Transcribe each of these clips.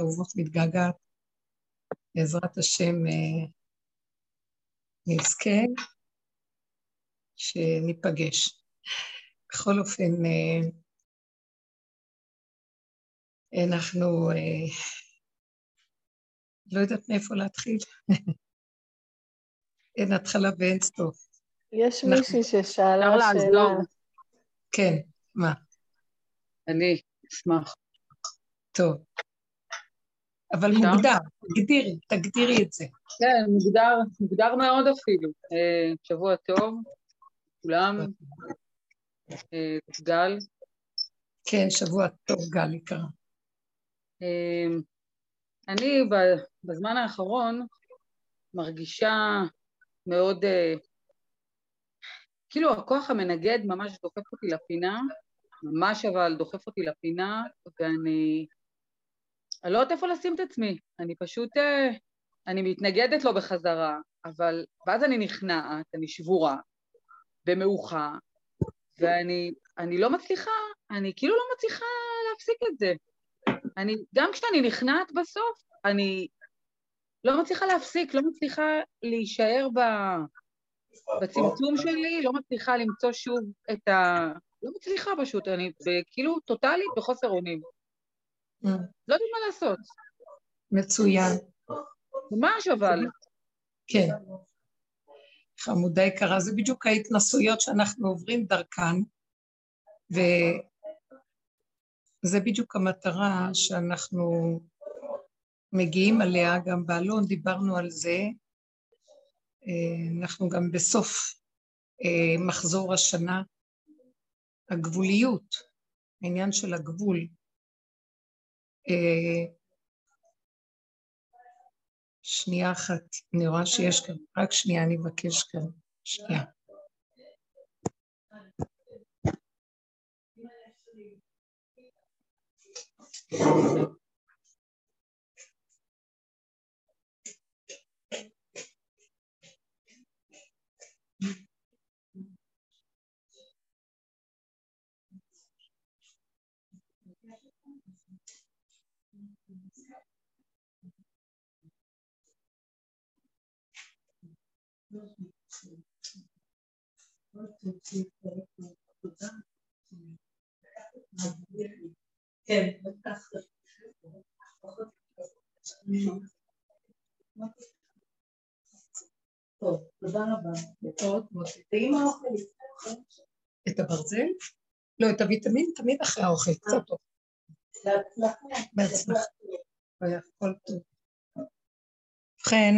אהובות מתגעגעת. בעזרת השם אה, נזכה שניפגש. בכל אופן, אה, אנחנו, אה, לא יודעת מאיפה להתחיל. אין התחלה ואין סוף. יש מישהי ששאלה שאלה. כן, מה? אני אשמח. טוב. אבל שם? מוגדר, תגדירי, תגדירי את זה. כן, מוגדר, מוגדר מאוד אפילו. אה, שבוע טוב, כולם. אה, גל. כן, שבוע טוב, גל יקרה. אה, אני בזמן האחרון מרגישה מאוד, כאילו הכוח המנגד ממש דוחף אותי לפינה, ממש אבל דוחף אותי לפינה, ואני אני לא יודעת איפה לשים את עצמי, אני פשוט, אה, אני מתנגדת לו בחזרה, אבל, ואז אני נכנעת, אני שבורה, במאוחה, ואני אני לא מצליחה, אני כאילו לא מצליחה להפסיק את זה. אני, גם כשאני נכנעת בסוף, אני לא מצליחה להפסיק, לא מצליחה להישאר ב, בצמצום שלי, לא מצליחה למצוא שוב את ה... לא מצליחה פשוט, אני כאילו טוטאלית בחוסר אונים. Mm. לא יודעת מה לעשות. מצוין. ממש אבל. כן. חמודה יקרה, זה בדיוק ההתנסויות שאנחנו עוברים דרכן, וזה בדיוק המטרה שאנחנו מגיעים עליה, גם באלון דיברנו על זה, אה, אנחנו גם בסוף אה, מחזור השנה, הגבוליות, העניין של הגבול, אה, שנייה אחת, אני רואה שיש כאן, רק שנייה, אני אבקש כאן, שנייה. כן, טוב, תודה רבה. את הברזל? לא, את הוויטמין תמיד אחרי האוכל, קצת טוב. בהצלחה. בהצלחה. הכל טוב. ובכן,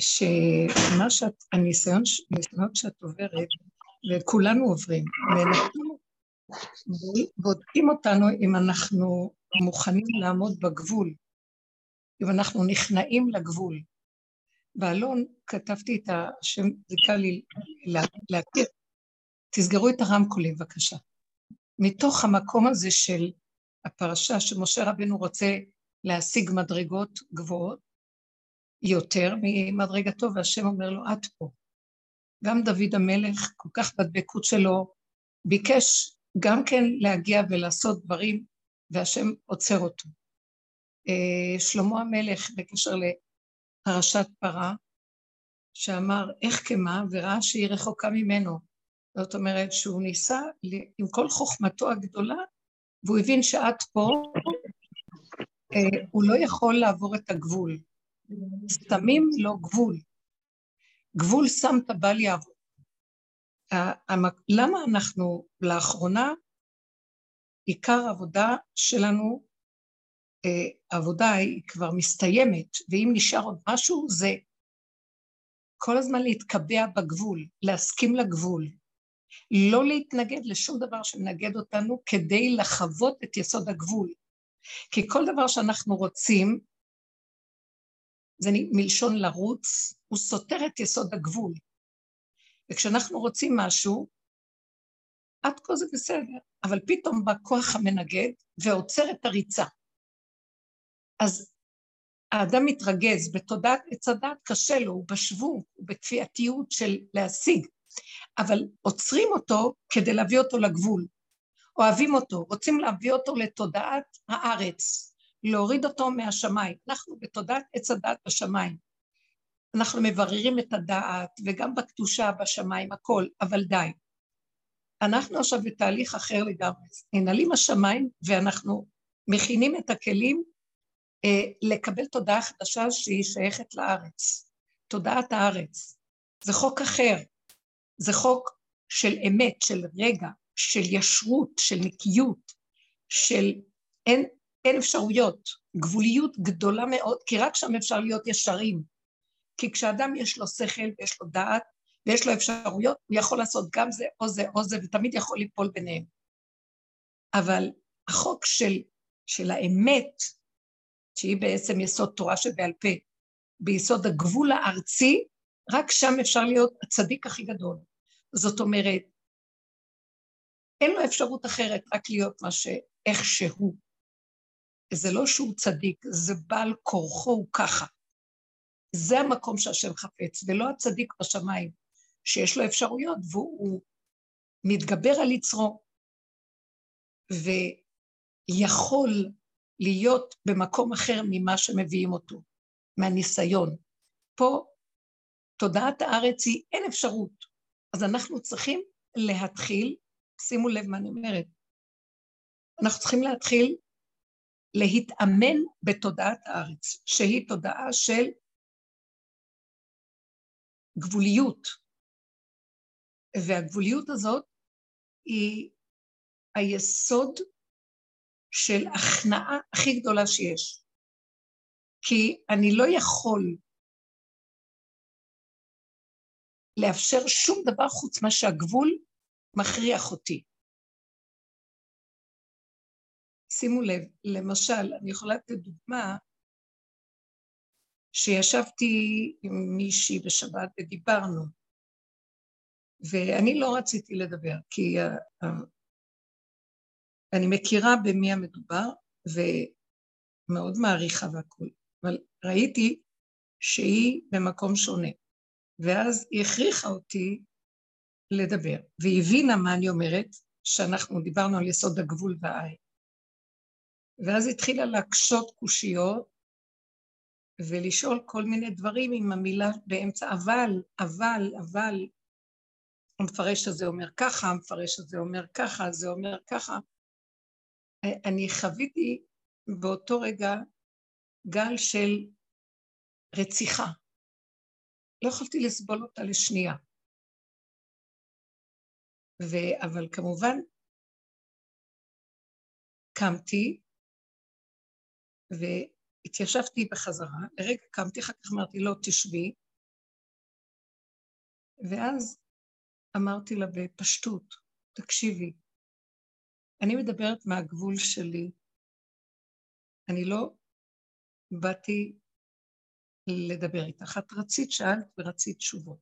שמה שאת, הניסיון, הניסיונות שאת עוברת, וכולנו עוברים, בודקים אותנו אם אנחנו מוכנים לעמוד בגבול, אם אנחנו נכנעים לגבול. באלון כתבתי את השם, קל לי להכיר, תסגרו את הרמקולים בבקשה. מתוך המקום הזה של הפרשה שמשה רבנו רוצה להשיג מדרגות גבוהות יותר ממדרגתו, והשם אומר לו, את פה. גם דוד המלך, כל כך בדבקות שלו, ביקש גם כן להגיע ולעשות דברים, והשם עוצר אותו. אה, שלמה המלך, בקשר לפרשת פרה, שאמר איך כמה, וראה שהיא רחוקה ממנו. זאת אומרת שהוא ניסה עם כל חוכמתו הגדולה, והוא הבין שאת פה, אה, הוא לא יכול לעבור את הגבול. שמים לו גבול. גבול שמת בל יעבור. למה אנחנו לאחרונה, עיקר העבודה שלנו, אה, העבודה היא כבר מסתיימת, ואם נשאר עוד משהו זה כל הזמן להתקבע בגבול, להסכים לגבול, לא להתנגד לשום דבר שמנגד אותנו כדי לחוות את יסוד הגבול. כי כל דבר שאנחנו רוצים, זה מלשון לרוץ, הוא סותר את יסוד הגבול. וכשאנחנו רוצים משהו, עד כה זה בסדר, אבל פתאום בא כוח המנגד ועוצר את הריצה. אז האדם מתרגז, בתודעת עץ הדת קשה לו, הוא בשוונג, הוא בכפייתיות של להשיג, אבל עוצרים אותו כדי להביא אותו לגבול. אוהבים אותו, רוצים להביא אותו לתודעת הארץ, להוריד אותו מהשמיים. אנחנו בתודעת עץ הדעת בשמיים. אנחנו מבררים את הדעת, וגם בקדושה בשמיים, הכל, אבל די. אנחנו עכשיו בתהליך אחר לגמרי. ננעלים השמיים ואנחנו מכינים את הכלים אה, לקבל תודעה חדשה שהיא שייכת לארץ. תודעת הארץ. זה חוק אחר. זה חוק של אמת, של רגע, של ישרות, של נקיות, של אין, אין אפשרויות, גבוליות גדולה מאוד, כי רק שם אפשר להיות ישרים. כי כשאדם יש לו שכל ויש לו דעת ויש לו אפשרויות, הוא יכול לעשות גם זה או זה או זה, ותמיד יכול ליפול ביניהם. אבל החוק של, של האמת, שהיא בעצם יסוד תורה שבעל פה, ביסוד הגבול הארצי, רק שם אפשר להיות הצדיק הכי גדול. זאת אומרת, אין לו אפשרות אחרת רק להיות מה שאיך שהוא. זה לא שהוא צדיק, זה בעל כורחו הוא ככה. זה המקום שהשם חפץ, ולא הצדיק בשמיים, שיש לו אפשרויות והוא מתגבר על יצרו, ויכול להיות במקום אחר ממה שמביאים אותו, מהניסיון. פה תודעת הארץ היא אין אפשרות, אז אנחנו צריכים להתחיל, שימו לב מה אני אומרת, אנחנו צריכים להתחיל להתאמן בתודעת הארץ, שהיא תודעה של גבוליות. והגבוליות הזאת היא היסוד של הכנעה הכי גדולה שיש. כי אני לא יכול לאפשר שום דבר חוץ מה שהגבול מכריח אותי. שימו לב, למשל, אני יכולה לתת דוגמה שישבתי עם מישהי בשבת ודיברנו, ואני לא רציתי לדבר, כי uh, uh, אני מכירה במי המדובר, ומאוד מעריכה והכול, אבל ראיתי שהיא במקום שונה. ואז היא הכריחה אותי לדבר, והיא הבינה מה אני אומרת, שאנחנו דיברנו על יסוד הגבול והעין. ואז התחילה להקשות קושיות ולשאול כל מיני דברים עם המילה באמצע, אבל, אבל, אבל, המפרש הזה אומר ככה, המפרש הזה אומר ככה, זה אומר ככה. אני חוויתי באותו רגע גל של רציחה. לא יכולתי לסבול אותה לשנייה. ו... אבל כמובן, קמתי והתיישבתי בחזרה, לרגע קמתי, אחר כך אמרתי לא, תשבי, ואז אמרתי לה בפשטות, תקשיבי, אני מדברת מהגבול שלי, אני לא באתי לדבר איתך. את רצית, שאלת ורצית תשובות.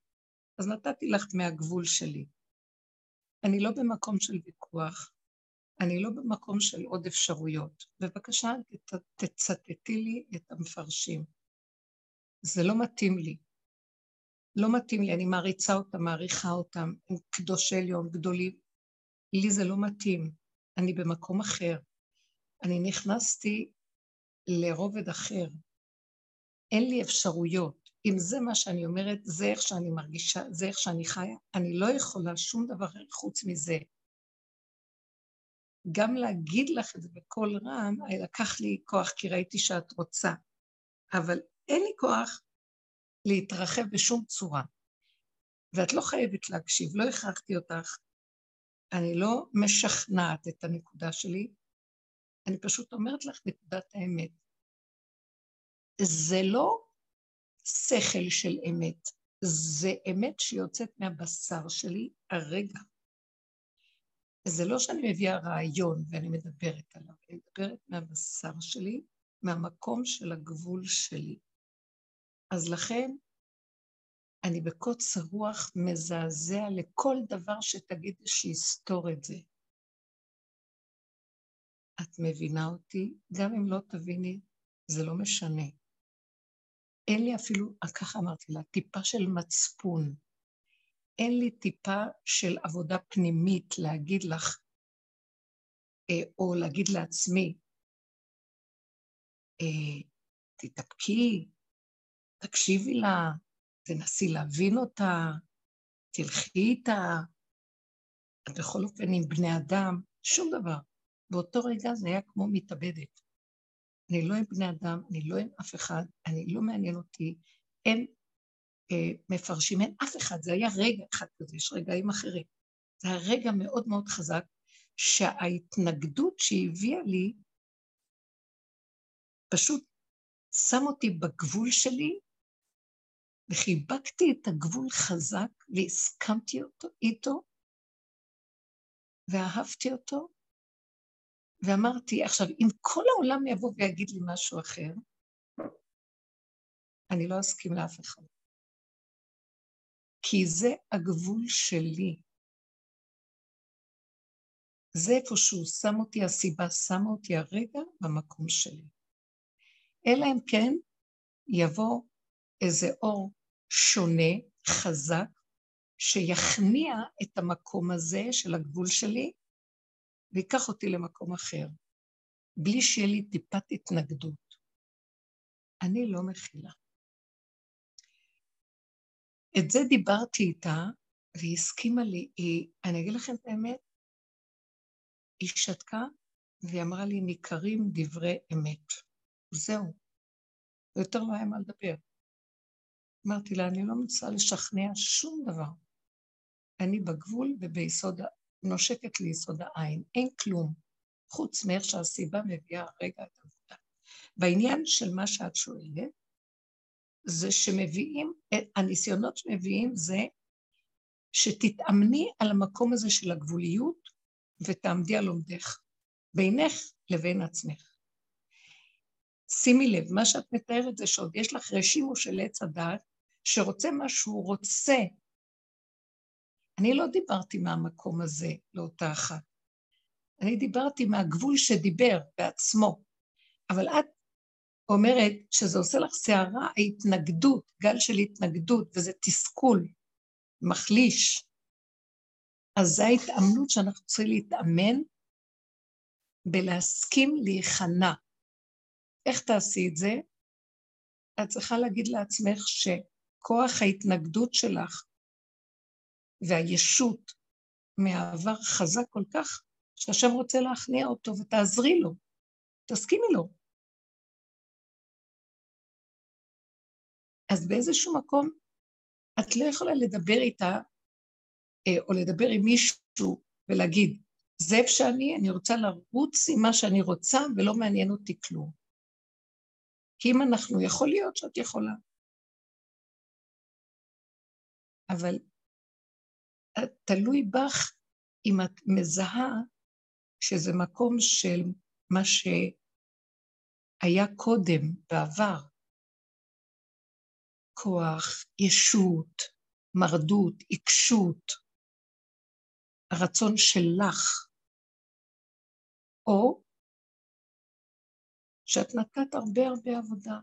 אז נתתי לך מהגבול שלי. אני לא במקום של ויכוח, אני לא במקום של עוד אפשרויות. בבקשה, תצטטי לי את המפרשים. זה לא מתאים לי. לא מתאים לי, אני מעריצה אותם, מעריכה אותם, הם קדושי עליון, גדולים. לי זה לא מתאים, אני במקום אחר. אני נכנסתי לרובד אחר, אין לי אפשרויות. אם זה מה שאני אומרת, זה איך שאני מרגישה, זה איך שאני חיה, אני לא יכולה שום דבר חוץ מזה. גם להגיד לך את זה בקול רם, לקח לי כוח כי ראיתי שאת רוצה, אבל אין לי כוח להתרחב בשום צורה. ואת לא חייבת להקשיב, לא הכרחתי אותך, אני לא משכנעת את הנקודה שלי, אני פשוט אומרת לך נקודת האמת. זה לא שכל של אמת, זה אמת שיוצאת מהבשר שלי הרגע. זה לא שאני מביאה רעיון ואני מדברת עליו, אני מדברת מהבשר שלי, מהמקום של הגבול שלי. אז לכן, אני בקוצר רוח מזעזע לכל דבר שתגיד שיסתור את זה. את מבינה אותי? גם אם לא תביני, זה לא משנה. אין לי אפילו, ככה אמרתי לה, טיפה של מצפון. אין לי טיפה של עבודה פנימית להגיד לך, אה, או להגיד לעצמי, אה, תתאפקי, תקשיבי לה, תנסי להבין אותה, תלכי איתה. בכל אופן, עם בני אדם, שום דבר. באותו רגע זה היה כמו מתאבדת. אני לא עם בני אדם, אני לא עם אף אחד, אני לא מעניין אותי, אין מפרשים, אין אף אחד, זה היה רגע אחד כזה, יש רגעים אחרים. זה היה רגע מאוד מאוד חזק, שההתנגדות שהביאה לי, פשוט שם אותי בגבול שלי, וחיבקתי את הגבול חזק, והסכמתי אותו, איתו, ואהבתי אותו, ואמרתי, עכשיו, אם כל העולם יבוא ויגיד לי משהו אחר, אני לא אסכים לאף אחד. כי זה הגבול שלי. זה איפה שהוא שם אותי, הסיבה שמה אותי הרגע במקום שלי. אלא אם כן יבוא איזה אור שונה, חזק, שיכניע את המקום הזה של הגבול שלי, ויקח אותי למקום אחר, בלי שיהיה לי טיפת התנגדות. אני לא מכילה. את זה דיברתי איתה, והיא הסכימה לי, היא, אני אגיד לכם את האמת, היא שתקה והיא אמרה לי, ניכרים דברי אמת. זהו. ויותר לא היה מה לדבר. אמרתי לה, אני לא מנסה לשכנע שום דבר. אני בגבול וביסוד, נושקת ליסוד העין, אין כלום, חוץ מאיך שהסיבה מביאה רגע את העבודה. בעניין של מה שאת שואלת, זה שמביאים, הניסיונות שמביאים זה שתתאמני על המקום הזה של הגבוליות ותעמדי על עומדך, בינך לבין עצמך. שימי לב, מה שאת מתארת זה שעוד יש לך רשימו של עץ הדעת, שרוצה מה שהוא רוצה. אני לא דיברתי מהמקום הזה לאותה אחת. אני דיברתי מהגבול שדיבר בעצמו. אבל את אומרת שזה עושה לך סערה, ההתנגדות, גל של התנגדות, וזה תסכול, מחליש. אז זו ההתאמנות שאנחנו צריכים להתאמן בלהסכים להיכנע. איך תעשי את זה? את צריכה להגיד לעצמך שכוח ההתנגדות שלך והישות מהעבר חזק כל כך, שהשם רוצה להכניע אותו ותעזרי לו, תסכימי לו. אז באיזשהו מקום את לא יכולה לדבר איתה, אה, או לדבר עם מישהו ולהגיד, זה איפה שאני, אני רוצה לרוץ עם מה שאני רוצה ולא מעניין אותי כלום. כי אם אנחנו, יכול להיות שאת יכולה. אבל תלוי בך אם את מזהה שזה מקום של מה שהיה קודם, בעבר. כוח, ישות, מרדות, עיקשות, הרצון שלך, או שאת נתת הרבה הרבה עבודה,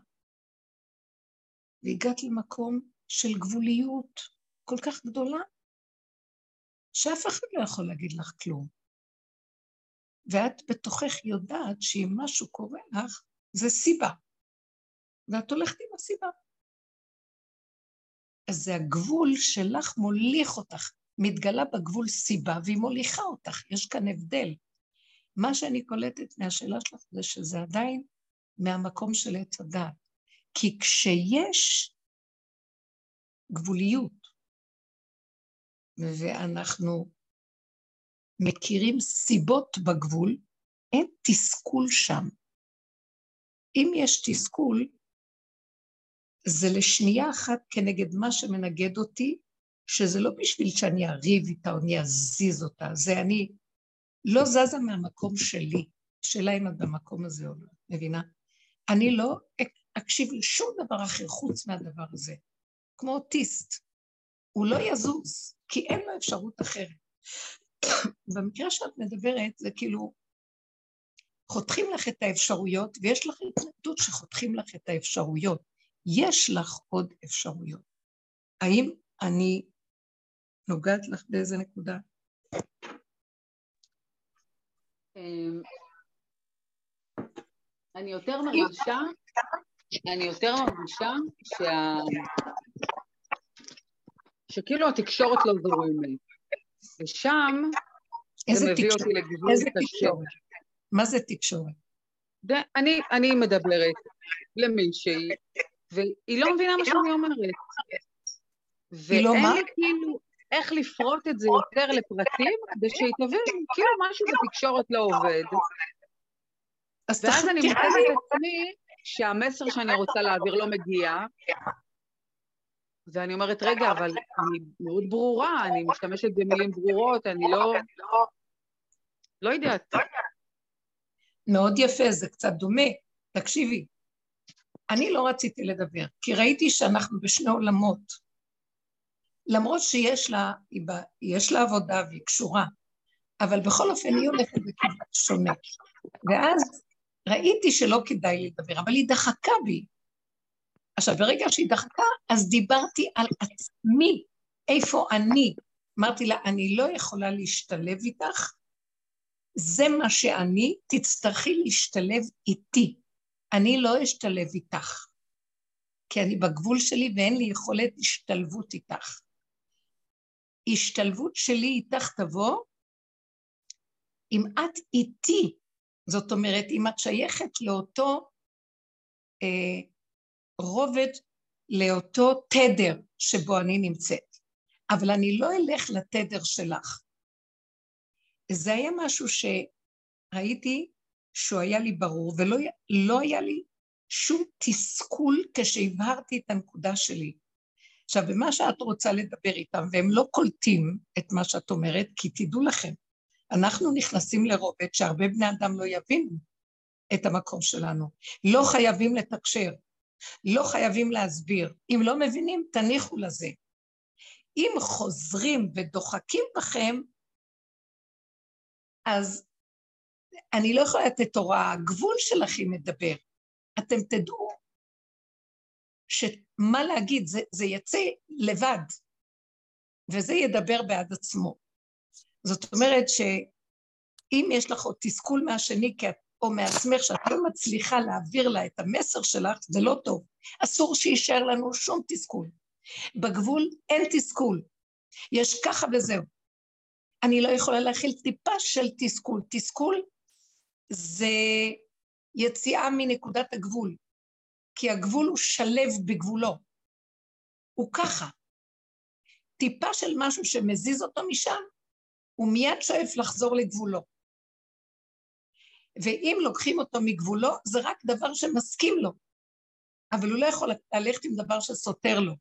והגעת למקום של גבוליות כל כך גדולה, שאף אחד לא יכול להגיד לך כלום. ואת בתוכך יודעת שאם משהו קורה לך, זה סיבה. ואת הולכת עם הסיבה. אז זה הגבול שלך מוליך אותך. מתגלה בגבול סיבה והיא מוליכה אותך, יש כאן הבדל. מה שאני קולטת מהשאלה שלך זה שזה עדיין מהמקום של עץ הדת. כי כשיש גבוליות, ואנחנו מכירים סיבות בגבול, אין תסכול שם. אם יש תסכול, זה לשנייה אחת כנגד מה שמנגד אותי, שזה לא בשביל שאני אריב איתה או אני אזיז אותה, זה אני לא זזה מהמקום שלי. השאלה אם את במקום הזה או לא, מבינה? אני לא אקשיב לשום דבר אחר חוץ מהדבר הזה. כמו אוטיסט. הוא לא יזוז, כי אין לו אפשרות אחרת. במקרה שאת מדברת, זה כאילו, חותכים לך את האפשרויות, ויש לך התנגדות שחותכים לך את האפשרויות. יש לך עוד אפשרויות. האם אני נוגעת לך באיזה נקודה? אמ, אני יותר מרגישה, אני יותר מרגישה שה... שכאילו התקשורת לא זורמת. ושם זה מביא אותי לגבול קשה. מה זה תקשורת? אני, אני מדברת למישהי, והיא לא מבינה מה שאני אומרת. ואין לא לי כאילו איך לפרוט את זה יותר לפרטים, כדי שהיא תבין, כאילו משהו בתקשורת לא עובד. ואז אני מוצאת את עצמי שהמסר שאני רוצה להעביר לא מגיע, ואני אומרת, רגע, אבל אני מאוד ברורה, אני משתמשת במילים ברורות, אני לא... לא יודעת. מאוד יפה, זה קצת דומה. תקשיבי, אני לא רציתי לדבר, כי ראיתי שאנחנו בשני עולמות. למרות שיש לה, יש לה עבודה והיא קשורה, אבל בכל אופן היא הולכת בכיוון שונה. ואז ראיתי שלא כדאי לדבר, אבל היא דחקה בי. עכשיו, ברגע שהיא דחקה, אז דיברתי על עצמי, איפה אני. אמרתי לה, אני לא יכולה להשתלב איתך, זה מה שאני, תצטרכי להשתלב איתי. אני לא אשתלב איתך, כי אני בגבול שלי ואין לי יכולת השתלבות איתך. השתלבות שלי איתך תבוא אם את איתי, זאת אומרת, אם את שייכת לאותו אה, רובד, לאותו תדר שבו אני נמצאת, אבל אני לא אלך לתדר שלך. זה היה משהו שראיתי שהוא היה לי ברור, ולא לא היה לי שום תסכול כשהבהרתי את הנקודה שלי. עכשיו, במה שאת רוצה לדבר איתם, והם לא קולטים את מה שאת אומרת, כי תדעו לכם, אנחנו נכנסים לרובד שהרבה בני אדם לא יבינו את המקום שלנו. לא חייבים לתקשר, לא חייבים להסביר. אם לא מבינים, תניחו לזה. אם חוזרים ודוחקים בכם, אז אני לא יכולה לתת הוראה, הגבול שלכם מדבר. אתם תדעו שמה להגיד, זה, זה יצא לבד, וזה ידבר בעד עצמו. זאת אומרת שאם יש לך עוד תסכול מהשני או מעצמך שאת לא מצליחה להעביר לה את המסר שלך, זה לא טוב. אסור שיישאר לנו שום תסכול. בגבול אין תסכול. יש ככה וזהו. אני לא יכולה להכיל טיפה של תסכול. תסכול זה יציאה מנקודת הגבול. כי הגבול הוא שלב בגבולו. הוא ככה. טיפה של משהו שמזיז אותו משם, הוא מיד שואף לחזור לגבולו. ואם לוקחים אותו מגבולו, זה רק דבר שמסכים לו, אבל הוא לא יכול ללכת עם דבר שסותר לו.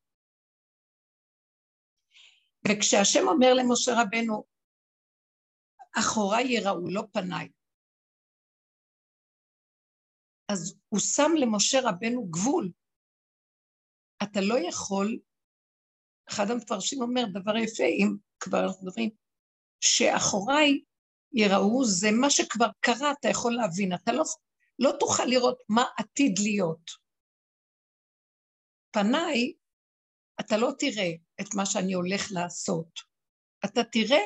וכשהשם אומר למשה רבנו, אחוריי יראו, לא פניי, אז הוא שם למשה רבנו גבול. אתה לא יכול, אחד המפרשים אומר דבר יפה, אם כבר אנחנו מדברים, שאחוריי יראו, זה מה שכבר קרה, אתה יכול להבין, אתה לא, לא תוכל לראות מה עתיד להיות. פניי, אתה לא תראה את מה שאני הולך לעשות, אתה תראה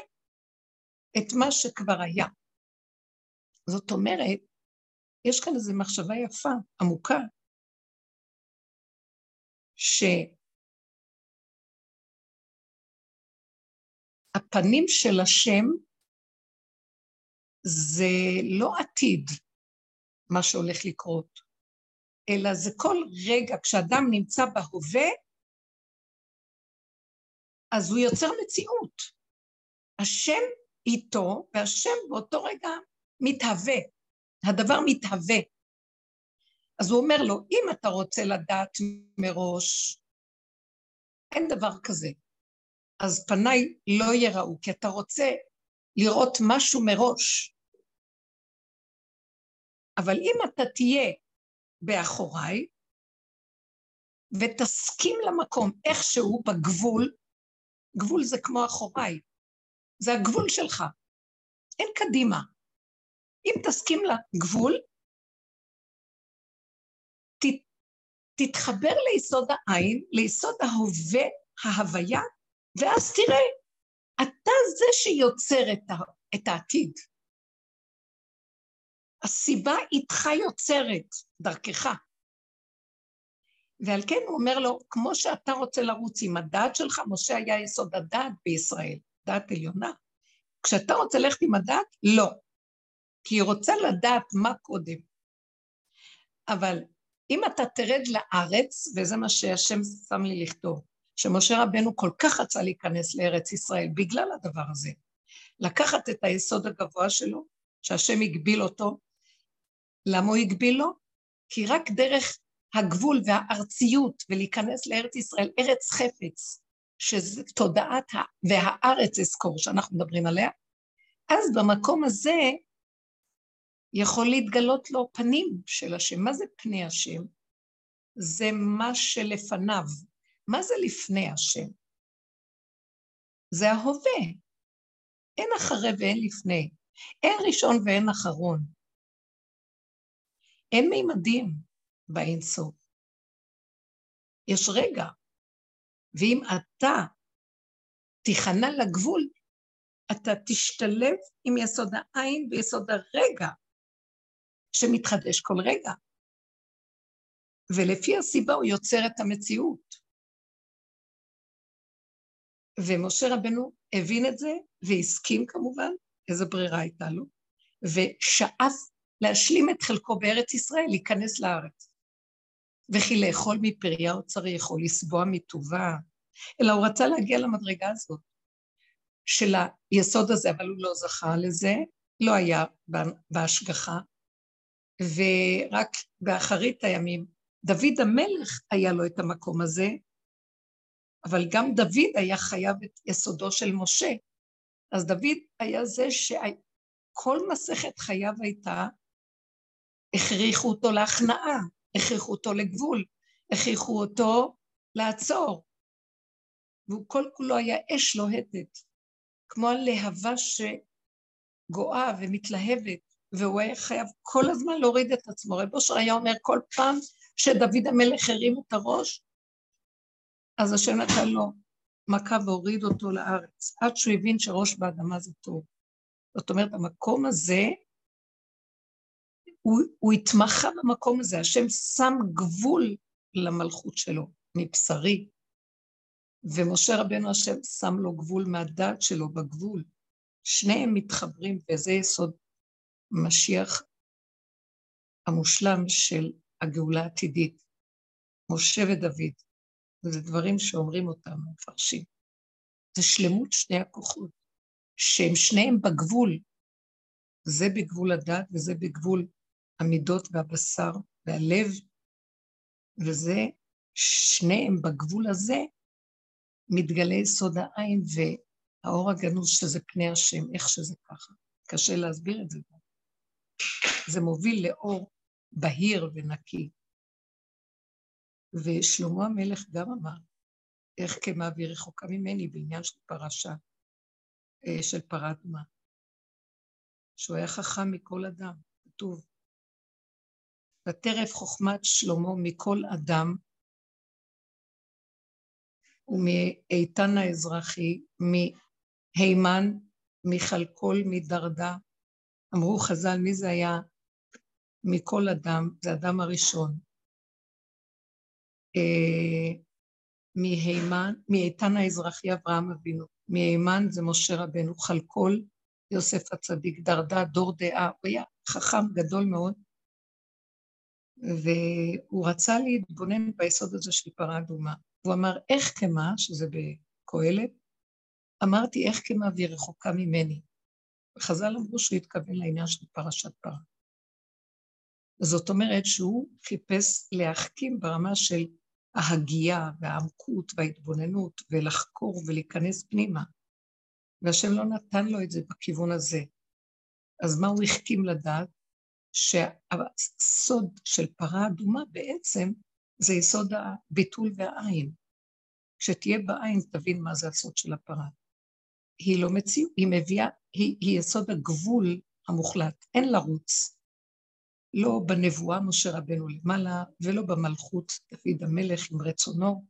את מה שכבר היה. זאת אומרת, יש כאן איזו מחשבה יפה, עמוקה, שהפנים של השם זה לא עתיד, מה שהולך לקרות, אלא זה כל רגע, כשאדם נמצא בהווה, אז הוא יוצר מציאות. השם איתו, והשם באותו רגע מתהווה. הדבר מתהווה. אז הוא אומר לו, אם אתה רוצה לדעת מראש, אין דבר כזה. אז פניי לא יראו, כי אתה רוצה לראות משהו מראש. אבל אם אתה תהיה באחוריי, ותסכים למקום איכשהו בגבול, גבול זה כמו אחוריי, זה הגבול שלך, אין קדימה. אם תסכים לגבול, ת, תתחבר ליסוד העין, ליסוד ההווה, ההוויה, ואז תראה, אתה זה שיוצר את, ה, את העתיד. הסיבה איתך יוצרת, דרכך. ועל כן הוא אומר לו, כמו שאתה רוצה לרוץ עם הדעת שלך, משה היה יסוד הדעת בישראל, דעת עליונה. כשאתה רוצה ללכת עם הדעת, לא. כי היא רוצה לדעת מה קודם. אבל אם אתה תרד לארץ, וזה מה שהשם שם לי לכתוב, שמשה רבנו כל כך רצה להיכנס לארץ ישראל בגלל הדבר הזה, לקחת את היסוד הגבוה שלו, שהשם הגביל אותו, למה הוא הגביל לו? כי רק דרך הגבול והארציות ולהיכנס לארץ ישראל, ארץ חפץ, שזה תודעת ה... והארץ אזכור שאנחנו מדברים עליה, אז במקום הזה יכול להתגלות לו פנים של השם. מה זה פני השם? זה מה שלפניו. מה זה לפני השם? זה ההווה. אין אחרי ואין לפני. אין ראשון ואין אחרון. אין מימדים באינסוף. יש רגע. ואם אתה תיכנע לגבול, אתה תשתלב עם יסוד העין ויסוד הרגע, שמתחדש כל רגע. ולפי הסיבה הוא יוצר את המציאות. ומשה רבנו הבין את זה והסכים כמובן, איזה ברירה הייתה לו, ושאף להשלים את חלקו בארץ ישראל, להיכנס לארץ. וכי לאכול מפריה הוא צריך, או לסבוע מטובה, אלא הוא רצה להגיע למדרגה הזאת של היסוד הזה, אבל הוא לא זכה לזה, לא היה בהשגחה, ורק באחרית הימים, דוד המלך היה לו את המקום הזה, אבל גם דוד היה חייב את יסודו של משה. אז דוד היה זה שכל מסכת חייו הייתה, הכריחו אותו להכנעה, הכריחו אותו לגבול, הכריחו אותו לעצור. והוא כל כולו היה אש לוהטת, כמו הלהבה שגואה ומתלהבת, והוא היה חייב כל הזמן להוריד את עצמו. רב אושר היה אומר כל פעם שדוד המלך הרים את הראש, אז השם נתן לו מכה והוריד אותו לארץ, עד שהוא הבין שראש באדמה זה טוב. זאת אומרת, המקום הזה, הוא, הוא התמחה במקום הזה, השם שם גבול למלכות שלו, מבשרי. ומשה רבנו השם שם לו גבול מהדעת שלו בגבול. שניהם מתחברים, וזה יסוד משיח המושלם של הגאולה העתידית. משה ודוד, וזה דברים שאומרים אותם, מפרשים. זה שלמות שני הכוחות, שהם שניהם בגבול. זה בגבול הדת וזה בגבול המידות והבשר והלב, וזה, שניהם בגבול הזה, מתגלה יסוד העין והאור הגנוז שזה פני השם, איך שזה ככה. קשה להסביר את זה. זה מוביל לאור בהיר ונקי. ושלמה המלך גם אמר, איך כמעביר רחוקה ממני בעניין של פרשה, אה, של פרה אדומה. שהוא היה חכם מכל אדם, כתוב. וטרף חוכמת שלמה מכל אדם, ומאיתן האזרחי, מהימן, מחלקול, מדרדה. אמרו חז"ל, מי זה היה מכל אדם? זה אדם הראשון. אה, מהימן, מאיתן האזרחי אברהם אבינו, מהימן זה משה רבנו, חלקול יוסף הצדיק, דרדה, דור דעה, הוא היה חכם גדול מאוד, והוא רצה להתבונן ביסוד הזה של פרה אדומה. הוא אמר, איך כמה, שזה בקהלת, אמרתי, איך כמה והיא רחוקה ממני. וחז"ל אמרו שהוא התכוון לעניין של פרשת פרה. זאת אומרת שהוא חיפש להחכים ברמה של ההגייה והעמקות וההתבוננות ולחקור ולהיכנס פנימה. והשם לא נתן לו את זה בכיוון הזה. אז מה הוא החכים לדעת? שהסוד של פרה אדומה בעצם זה יסוד הביטול והעין. כשתהיה בעין תבין מה זה הסוד של הפרה. היא לא מציאות, היא מביאה, היא, היא יסוד הגבול המוחלט, אין לרוץ. לא בנבואה משה רבנו למעלה, ולא במלכות דוד המלך עם רצונו,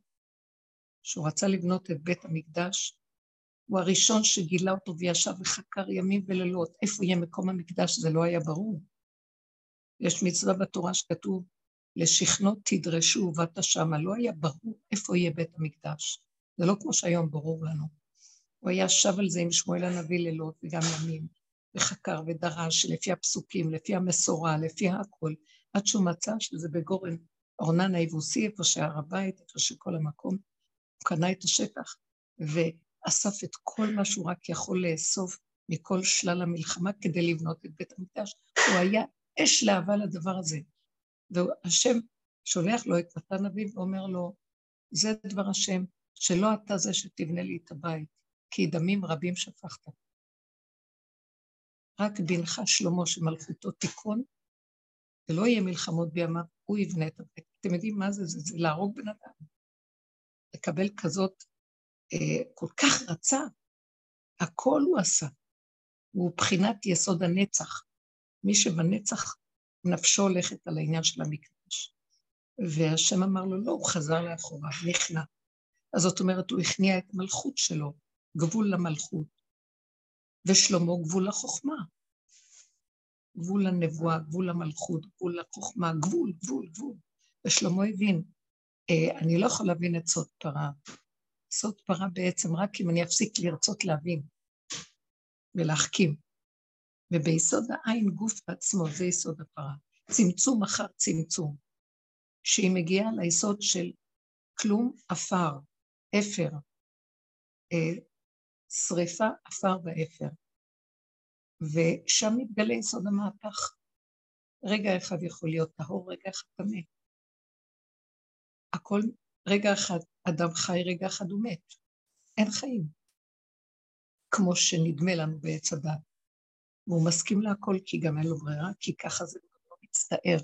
שהוא רצה לבנות את בית המקדש. הוא הראשון שגילה אותו וישב וחקר ימים ולילות. איפה יהיה מקום המקדש? זה לא היה ברור. יש מצווה בתורה שכתוב, לשכנות תדרשו ובאת שמה. לא היה ברור איפה יהיה בית המקדש. זה לא כמו שהיום ברור לנו. הוא היה שב על זה עם שמואל הנביא לילות וגם ימים, וחקר ודרש לפי הפסוקים, לפי המסורה, לפי הכל, עד שהוא מצא שזה בגורן אורנן היבוסי, איפה שהר הבית, איפה שכל המקום, הוא קנה את השטח, ואסף את כל מה שהוא רק יכול לאסוף מכל שלל המלחמה כדי לבנות את בית המקדש. הוא היה אש להבה לדבר הזה. והשם שולח לו את מתן אביו ואומר לו, זה דבר השם, שלא אתה זה שתבנה לי את הבית, כי דמים רבים שפכת. רק בנך שלמה שמלכותו תיקון, ולא יהיה מלחמות בימיו, הוא יבנה את הבית. אתם יודעים מה זה? זה, זה להרוג בן אדם. לקבל כזאת, אה, כל כך רצה, הכל הוא עשה. הוא בחינת יסוד הנצח. מי שבנצח נפשו הולכת על העניין של המקדש. והשם אמר לו, לא, הוא חזר לאחורה, נכנע. אז זאת אומרת, הוא הכניע את המלכות שלו, גבול למלכות, ושלמה גבול לחוכמה. גבול לנבואה, גבול למלכות, גבול לחוכמה, גבול, גבול, גבול. ושלמה הבין, אה, אני לא יכול להבין את סוד פרה. סוד פרה בעצם רק אם אני אפסיק לרצות להבין ולהחכים. וביסוד העין גוף בעצמו, זה יסוד הפרה. צמצום אחר צמצום. שהיא מגיעה ליסוד של כלום עפר, אפר, אה, שריפה, עפר ואפר. ושם מתגלה יסוד המהפך. רגע אחד יכול להיות טהור, רגע אחד טמא. הכל, רגע אחד אדם חי, רגע אחד הוא מת. אין חיים. כמו שנדמה לנו בעץ הדת. והוא מסכים להכל כי גם אין לו ברירה, כי ככה זה לא מצטער.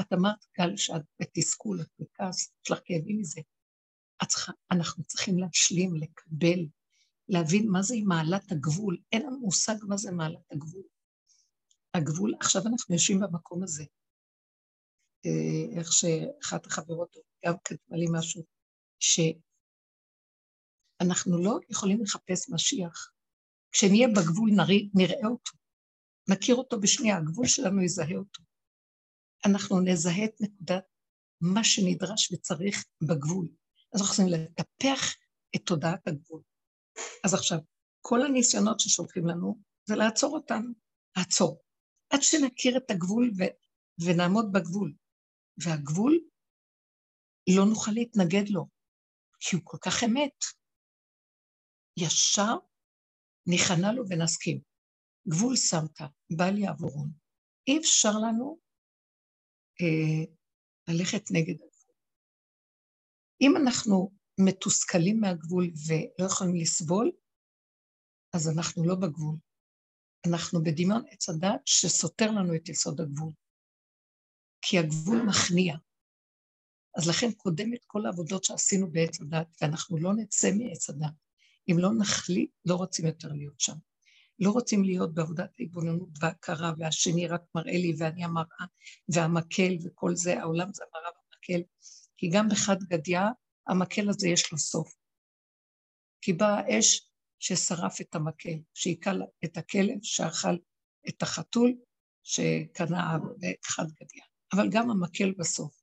את אמרת, גל, שאת בתסכול, את בכעס, יש לך כאבים מזה. צריכה, אנחנו צריכים להשלים, לקבל, להבין מה זה מעלת הגבול. אין לנו מושג מה זה מעלת הגבול. הגבול, עכשיו אנחנו יושבים במקום הזה. אה, איך שאחת החברות גם כתבה לי משהו, שאנחנו לא יכולים לחפש משיח. כשנהיה בגבול נראה אותו. נכיר אותו בשנייה, הגבול שלנו יזהה אותו. אנחנו נזהה את נקודת מה שנדרש וצריך בגבול. אז אנחנו צריכים לטפח את תודעת הגבול. אז עכשיו, כל הניסיונות ששולחים לנו זה לעצור אותנו, לעצור. עד שנכיר את הגבול ו... ונעמוד בגבול. והגבול, לא נוכל להתנגד לו, כי הוא כל כך אמת. ישר ניכנע לו ונסכים. גבול שמת, בל יעבורון. אי אפשר לנו אה, ללכת נגד הגבול. אם אנחנו מתוסכלים מהגבול ולא יכולים לסבול, אז אנחנו לא בגבול. אנחנו בדמיון עץ הדת שסותר לנו את יסוד הגבול. כי הגבול מכניע. אז לכן קודמת כל העבודות שעשינו בעץ הדת, ואנחנו לא נצא מעץ הדת. אם לא נחליט, לא רוצים יותר להיות שם. לא רוצים להיות בעבודת ההתבוננות וההכרה, והשני רק מראה לי, ואני המראה, והמקל וכל זה, העולם זה המראה והמקל. כי גם בחד גדיא, המקל הזה יש לו סוף. כי באה האש ששרף את המקל, שהיכה את הכלב, שאכל את החתול, שקנה בחד גדיא. אבל גם המקל בסוף,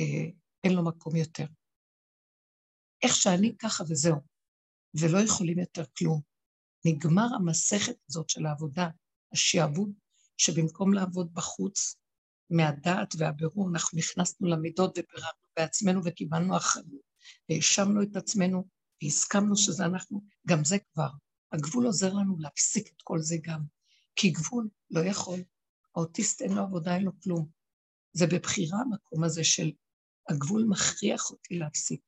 אה, אין לו מקום יותר. איך שאני ככה וזהו, ולא יכולים יותר כלום. נגמר המסכת הזאת של העבודה, השעבוד, שבמקום לעבוד בחוץ, מהדעת והבירור, אנחנו נכנסנו למידות וביררנו בעצמנו וקיבלנו אחריות, והאשמנו את עצמנו והסכמנו שזה אנחנו, גם זה כבר. הגבול עוזר לנו להפסיק את כל זה גם, כי גבול לא יכול. האוטיסט אין לו עבודה, אין לו כלום. זה בבחירה המקום הזה של הגבול מכריח אותי להפסיק.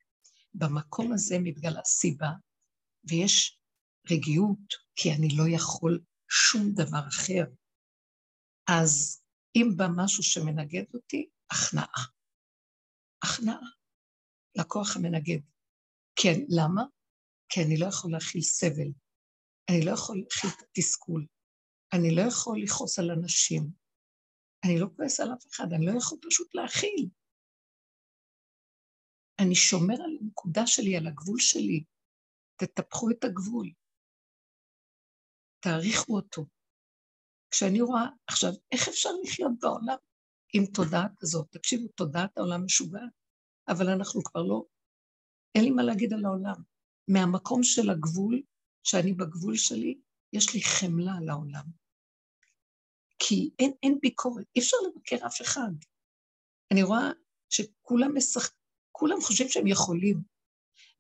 במקום הזה מתגלה סיבה, ויש רגיעות, כי אני לא יכול שום דבר אחר. אז אם בא משהו שמנגד אותי, הכנעה. הכנעה לכוח המנגד. כן, למה? כי אני לא יכול להכיל סבל. אני לא יכול להכיל את התסכול. אני לא יכול לכעוס על אנשים. אני לא כועס על אף אחד, אני לא יכול פשוט להכיל. אני שומר על הנקודה שלי, על הגבול שלי. תטפחו את הגבול. תעריכו אותו. כשאני רואה, עכשיו, איך אפשר לחיות בעולם עם תודעה כזאת? תקשיבו, תודעת העולם משוגעת, אבל אנחנו כבר לא, אין לי מה להגיד על העולם. מהמקום של הגבול, שאני בגבול שלי, יש לי חמלה על העולם. כי אין, אין ביקורת, אי אפשר לבקר אף אחד. אני רואה שכולם משחק, כולם חושבים שהם יכולים,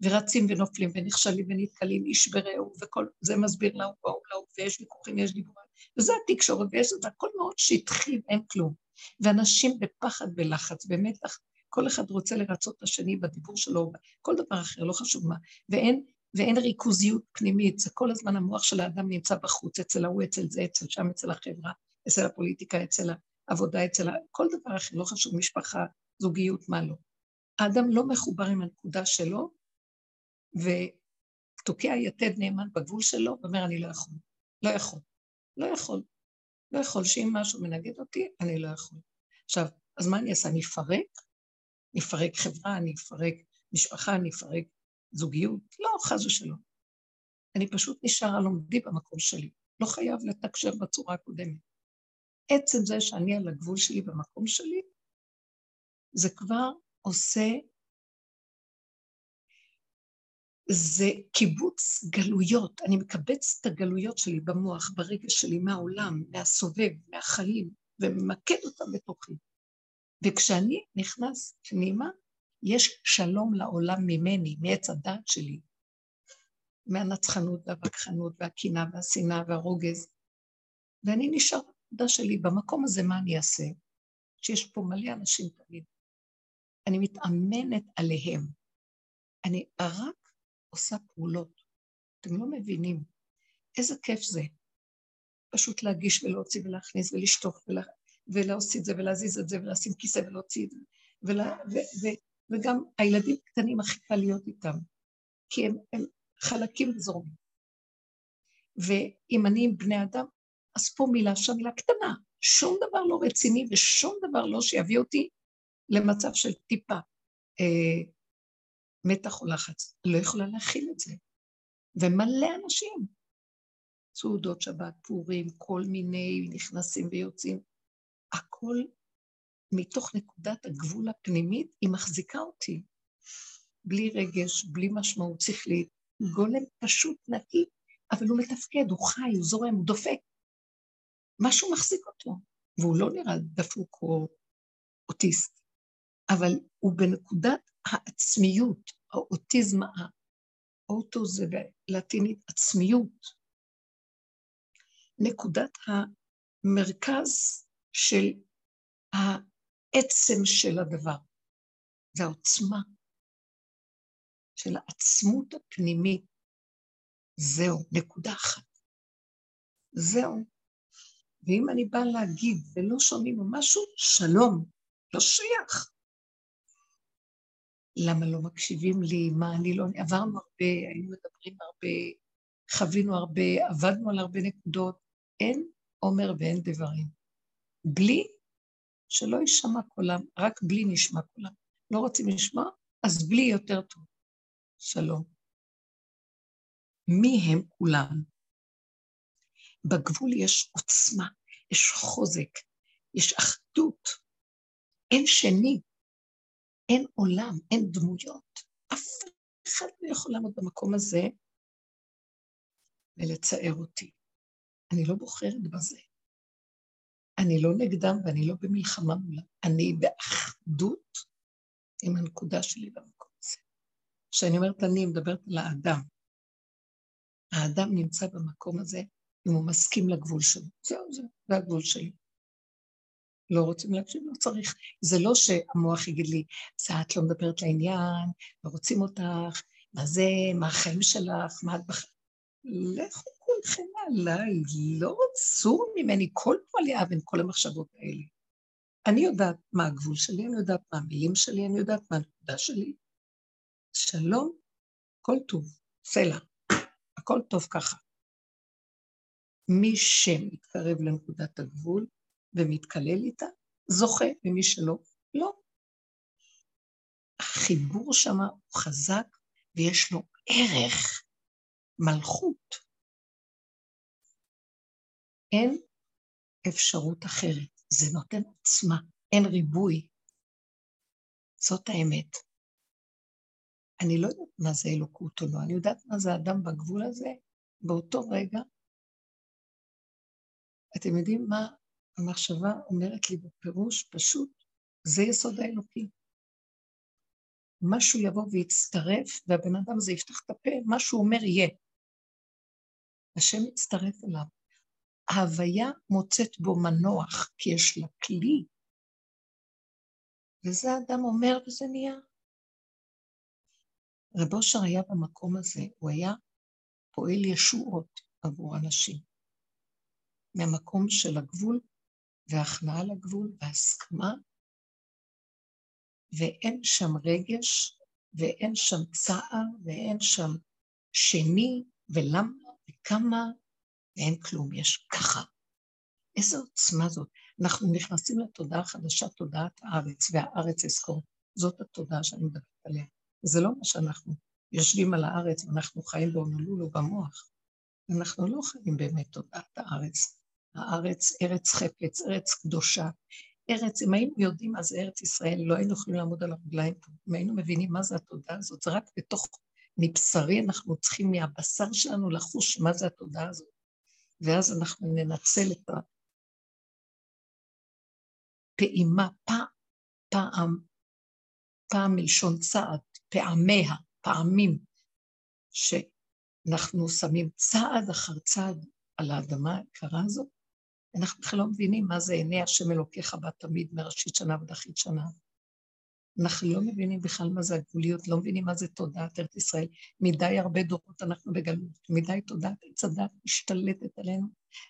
ורצים ונופלים ונכשלים ונתקלים, איש ברעהו, וכל זה מסביר להוא והוא להוא, ויש ויכוחים, יש דיבורים, וזה התקשורת, ויש זה, הכל מאוד שטחי, אין כלום. ואנשים בפחד ולחץ, במתח, כל אחד רוצה לרצות את השני בדיבור שלו, כל דבר אחר, לא חשוב מה, ואין, ואין ריכוזיות פנימית, זה כל הזמן המוח של האדם נמצא בחוץ, אצל ההוא, אצל זה, אצל שם, אצל החברה, אצל הפוליטיקה, אצל העבודה, אצל כל דבר אחר, לא חשוב, משפחה, זוגיות, מה לא. האדם לא מחובר עם הנקודה שלו, ותוקע יתד נאמן בגבול שלו, ואומר, אני לא יכול, לא יכול, לא יכול, לא יכול, שאם משהו מנגד אותי, אני לא יכול. עכשיו, אז מה אני אעשה? אני אפרק? אני אפרק חברה, אני אפרק משפחה, אני אפרק זוגיות? לא, חס ושלום. אני פשוט נשאר על במקום שלי, לא חייב לתקשר בצורה הקודמת. עצם זה שאני על הגבול שלי במקום שלי, זה כבר עושה זה קיבוץ גלויות. אני מקבץ את הגלויות שלי במוח, ברגש שלי, מהעולם, מהסובב, מהחיים, וממקד אותם בתוכי. וכשאני נכנס פנימה, יש שלום לעולם ממני, מעץ הדת שלי, מהנצחנות והווכחנות והקנאה והשנאה והרוגז. ואני נשאר בנקודה שלי, במקום הזה מה אני אעשה? שיש פה מלא אנשים תמיד. אני מתאמנת עליהם. אני רק עושה פעולות. אתם לא מבינים איזה כיף זה. פשוט להגיש ולהוציא ולהכניס ולשטוף ולה, ולהוציא את זה ולהזיז את זה ולשים כיסא ולהוציא את זה. ולה, ו, ו, וגם הילדים קטנים הכי קל להיות איתם, כי הם, הם חלקים וזורמים. ואם אני עם בני אדם, אז פה מילה, שם מילה קטנה, שום דבר לא רציני ושום דבר לא שיביא אותי למצב של טיפה אה, מתח או לחץ. לא יכולה להכיל את זה. ומלא אנשים. סעודות שבת, פורים, כל מיני נכנסים ויוצאים. הכל מתוך נקודת הגבול הפנימית, היא מחזיקה אותי. בלי רגש, בלי משמעות שכלית, גולם פשוט נקי, אבל הוא מתפקד, הוא חי, הוא זורם, הוא דופק. משהו מחזיק אותו, והוא לא נראה דפוק או אוטיסט, אבל הוא בנקודת העצמיות, האוטיזם, האוטו זה בלטינית עצמיות. נקודת המרכז של העצם של הדבר, זה העוצמה של העצמות הפנימית. זהו, נקודה אחת. זהו. ואם אני באה להגיד ולא שומעים משהו, שלום, לא שייך. למה לא מקשיבים לי, מה אני לא... עברנו הרבה, היינו מדברים הרבה, חווינו הרבה, עבדנו על הרבה נקודות. אין עומר ואין דברים. בלי שלא יישמע קולם, רק בלי נשמע קולם. לא רוצים לשמוע? אז בלי יותר טוב. שלום. מי הם כולם? בגבול יש עוצמה, יש חוזק, יש אחדות. אין שני. אין עולם, אין דמויות. אף אחד לא יכול לעמוד במקום הזה ולצער אותי. אני לא בוחרת בזה. אני לא נגדם ואני לא במלחמה מולם. אני באחדות עם הנקודה שלי במקום הזה. כשאני אומרת אני, מדברת על האדם. האדם נמצא במקום הזה אם הוא מסכים לגבול שלו. זהו, זהו, זה הגבול שלי. לא רוצים להקשיב, לא צריך. זה לא שהמוח יגיד לי, את לא מדברת לעניין, לא רוצים אותך, מה זה, מה החיים שלך, מה את בח... לכו כולכם עליי, לא רצו ממני כל פועלי אבן, כל המחשבות האלה. אני יודעת מה הגבול שלי, אני יודעת מה המילים שלי, אני יודעת מה הנקודה שלי. שלום, כל טוב, סלע, הכל טוב ככה. מי שמתקרב לנקודת הגבול, ומתקלל איתה, זוכה, ומי שלא, לא. החיבור שם הוא חזק ויש לו ערך, מלכות. אין אפשרות אחרת. זה נותן עוצמה, אין ריבוי. זאת האמת. אני לא יודעת מה זה אלוקות או לא, אני יודעת מה זה אדם בגבול הזה, באותו רגע. אתם יודעים מה המחשבה אומרת לי בפירוש? פשוט, זה יסוד האלוקי. משהו יבוא ויצטרף, והבן אדם הזה יפתח את הפה, מה שהוא אומר יהיה. השם יצטרף אליו. ההוויה מוצאת בו מנוח, כי יש לה כלי. וזה האדם אומר וזה נהיה. רב אושר היה במקום הזה, הוא היה פועל ישועות עבור אנשים. מהמקום של הגבול והכנעה לגבול והסכמה, ואין שם רגש, ואין שם צער, ואין שם שני, ולמה, וכמה, ואין כלום, יש ככה. איזו עוצמה זאת. אנחנו נכנסים לתודעה חדשה, תודעת הארץ, והארץ אזכור. זאת התודעה שאני מדברת עליה. זה לא מה שאנחנו יושבים על הארץ ואנחנו חיים בהונולולו במוח. אנחנו לא חיים באמת תודעת הארץ. הארץ, ארץ חפץ, ארץ קדושה. ארץ, אם היינו יודעים מה זה ארץ ישראל, לא היינו יכולים לעמוד על הרגליים פה. אם היינו מבינים מה זה התודעה הזאת, זה רק בתוך מבשרי, אנחנו צריכים מהבשר שלנו לחוש מה זה התודעה הזאת. ואז אנחנו ננצל את הפעימה, פעם, פעם, פעם מלשון צעד, פעמיה, פעמים, שאנחנו שמים צעד אחר צעד על האדמה היקרה הזאת, אנחנו בכלל לא מבינים מה זה עיני השם אלוקיך בה תמיד מראשית שנה ועד אחרית שנה. אנחנו לא מבינים בכלל מה זה הגבוליות, לא מבינים מה זה תודעת ארץ ישראל. מדי הרבה דורות אנחנו בגלות, מדי תודעת עץ הדת משתלטת עלינו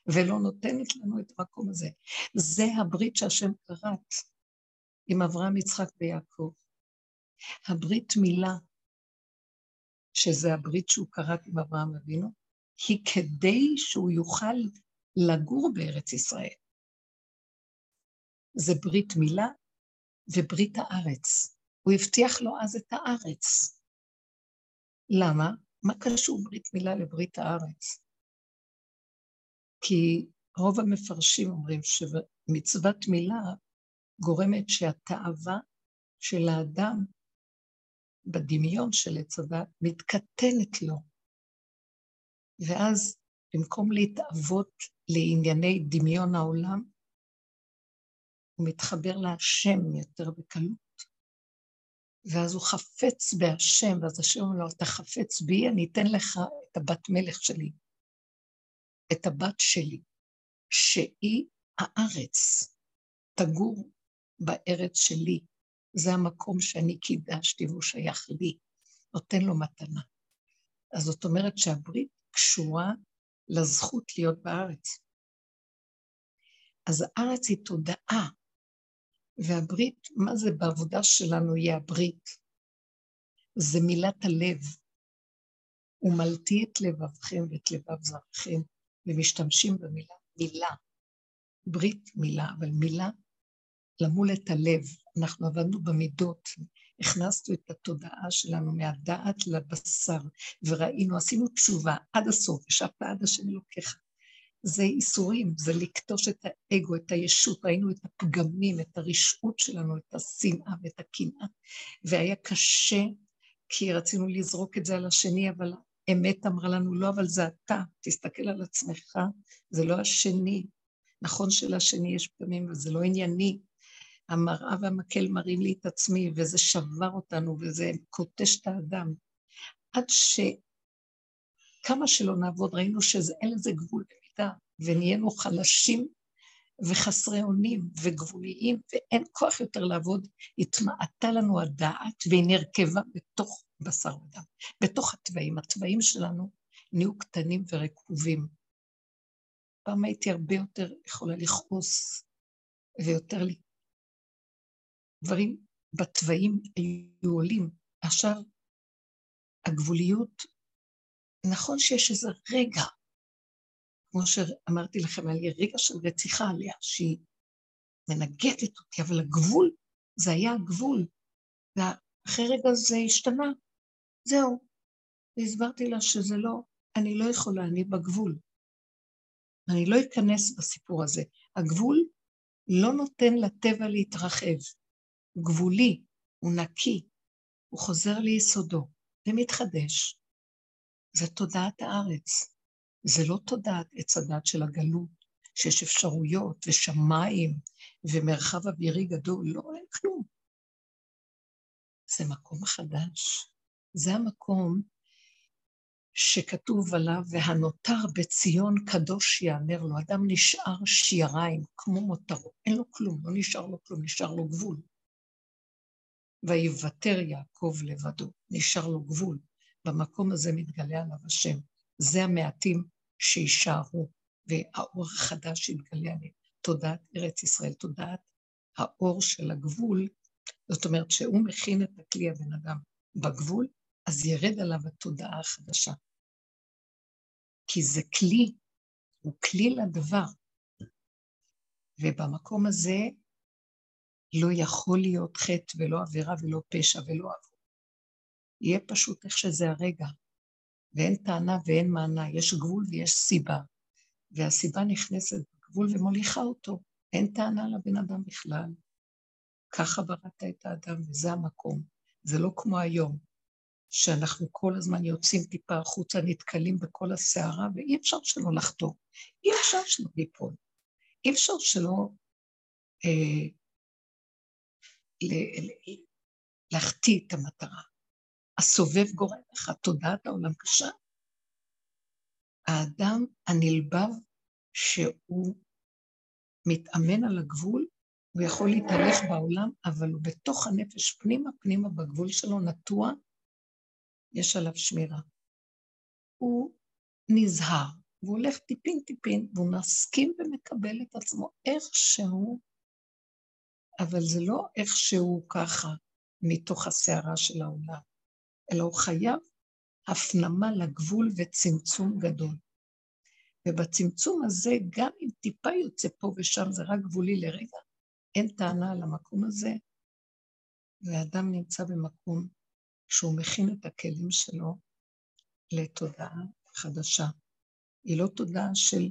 ולא נותנת לנו את המקום הזה. זה הברית שהשם כרת עם אברהם, יצחק ויעקב. הברית מילה, שזה הברית שהוא כרת עם אברהם אבינו, היא כדי שהוא יוכל לגור בארץ ישראל. זה ברית מילה וברית הארץ. הוא הבטיח לו אז את הארץ. למה? מה קשור ברית מילה לברית הארץ? כי רוב המפרשים אומרים שמצוות מילה גורמת שהתאווה של האדם בדמיון של עץ הדת מתקטנת לו. ואז במקום להתאבות לענייני דמיון העולם, הוא מתחבר להשם יותר בקלות. ואז הוא חפץ בהשם, ואז השם אומר לו, אתה חפץ בי, אני אתן לך את הבת מלך שלי, את הבת שלי, שהיא הארץ, תגור בארץ שלי. זה המקום שאני קידשתי והוא שייך לי, נותן לו מתנה. אז זאת אומרת שהברית קשורה לזכות להיות בארץ. אז הארץ היא תודעה, והברית, מה זה בעבודה שלנו יהיה הברית? זה מילת הלב. ומלתי את לבבכם ואת לבב זרעכם, ומשתמשים במילה מילה. ברית מילה, אבל מילה למול את הלב. אנחנו עבדנו במידות, הכנסנו את התודעה שלנו מהדעת לבשר, וראינו, עשינו תשובה עד הסוף, ישבת עד השם אלוקיך. זה איסורים, זה לקטוש את האגו, את הישות, ראינו את הפגמים, את הרשעות שלנו, את השנאה ואת הקנאה, והיה קשה, כי רצינו לזרוק את זה על השני, אבל האמת אמרה לנו, לא, אבל זה אתה, תסתכל על עצמך, זה לא השני. נכון שלשני יש פגמים, אבל זה לא ענייני. המראה והמקל מראים לי את עצמי, וזה שבר אותנו, וזה קוטש את האדם. עד שכמה שלא נעבוד, ראינו שאין לזה גבול במידה, ונהיינו חלשים וחסרי אונים וגבוליים, ואין כוח יותר לעבוד. התמעטה לנו הדעת, והיא נרכבה בתוך בשר ודם, בתוך התוואים. התוואים שלנו נהיו קטנים ורקובים. פעם הייתי הרבה יותר יכולה לכעוס ויותר דברים בתוואים היו עולים. עכשיו, הגבוליות, נכון שיש איזה רגע, כמו שאמרתי לכם, היה לי רגע של רציחה עליה, שהיא מנגדת אותי, אבל הגבול, זה היה הגבול, ואחרי רגע זה השתנה. זהו. והסברתי לה שזה לא, אני לא יכולה, אני בגבול. אני לא אכנס בסיפור הזה. הגבול לא נותן לטבע להתרחב. הוא גבולי, הוא נקי, הוא חוזר ליסודו ומתחדש. זה תודעת הארץ. זה לא תודעת עץ הדת של הגלות, שיש אפשרויות ושמיים ומרחב אווירי גדול, לא, אין כלום. זה מקום חדש. זה המקום שכתוב עליו, והנותר בציון קדוש יאמר לו, אדם נשאר שיריים כמו מותרו, אין לו כלום, לא נשאר לו כלום, נשאר לו גבול. ויוותר יעקב לבדו, נשאר לו גבול. במקום הזה מתגלה עליו השם. זה המעטים שיישארו, והאור החדש יתגלה עליהם. תודעת ארץ ישראל, תודעת האור של הגבול, זאת אומרת שהוא מכין את הכלי הבן אדם בגבול, אז ירד עליו התודעה החדשה. כי זה כלי, הוא כלי לדבר. ובמקום הזה לא יכול להיות חטא ולא עבירה ולא פשע ולא עבור. יהיה פשוט איך שזה הרגע, ואין טענה ואין מענה, יש גבול ויש סיבה, והסיבה נכנסת בגבול ומוליכה אותו, אין טענה לבן אדם בכלל. ככה בראת את האדם, וזה המקום. זה לא כמו היום, שאנחנו כל הזמן יוצאים טיפה החוצה, נתקלים בכל הסערה, ואי אפשר שלא לחתור. אי אפשר שלא ליפול. אי אפשר שלא אה, להחטיא את המטרה. הסובב גורם לך, תודעת העולם קשה. האדם הנלבב שהוא מתאמן על הגבול, הוא יכול להתהלך בעולם, אבל הוא בתוך הנפש פנימה פנימה בגבול שלו נטוע, יש עליו שמירה. הוא נזהר, והוא הולך טיפין טיפין, והוא מסכים ומקבל את עצמו איכשהו, אבל זה לא איכשהו ככה, מתוך הסערה של העולם, אלא הוא חייב הפנמה לגבול וצמצום גדול. ובצמצום הזה, גם אם טיפה יוצא פה ושם, זה רק גבולי לרגע, אין טענה על המקום הזה, ואדם נמצא במקום שהוא מכין את הכלים שלו לתודעה חדשה. היא לא תודעה של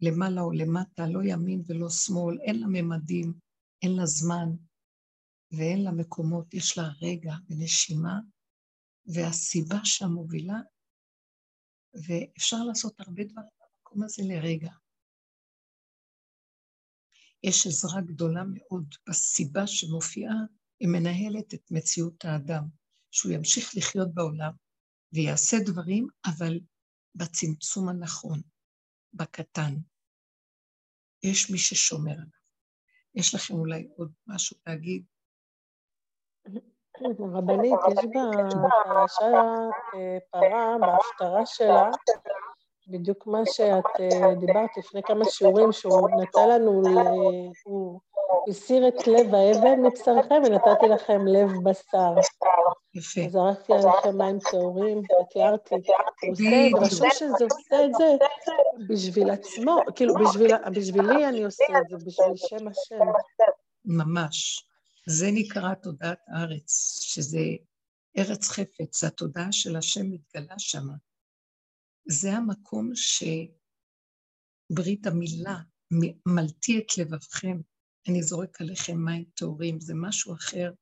למעלה או למטה, לא ימין ולא שמאל, אין לה ממדים, אין לה זמן ואין לה מקומות, יש לה רגע ונשימה, והסיבה שהמובילה, ואפשר לעשות הרבה דברים במקום הזה לרגע. יש עזרה גדולה מאוד בסיבה שמופיעה, היא מנהלת את מציאות האדם. שהוא ימשיך לחיות בעולם ויעשה דברים, אבל בצמצום הנכון, בקטן. יש מי ששומר עליו. יש לכם אולי עוד משהו להגיד? רבנית, יש בפרשת אה, פרה, בהפטרה שלה, בדיוק מה שאת אה, דיברת לפני כמה שיעורים, שהוא נתן לנו, הוא הסיר את לב האבן מבשרכם ונתתי לכם לב בשר. יפה. זרקתי עליכם מים טהורים ותיארתי. ורשום שזה עושה את זה בשביל עצמו, כאילו בשביל, בשבילי אני עושה את זה, בשביל שם השם. ממש. זה נקרא תודעת הארץ, שזה ארץ חפץ, התודעה של השם מתגלה שם. זה המקום שברית המילה מלטי את לבבכם, אני זורק עליכם מים טהורים, זה משהו אחר.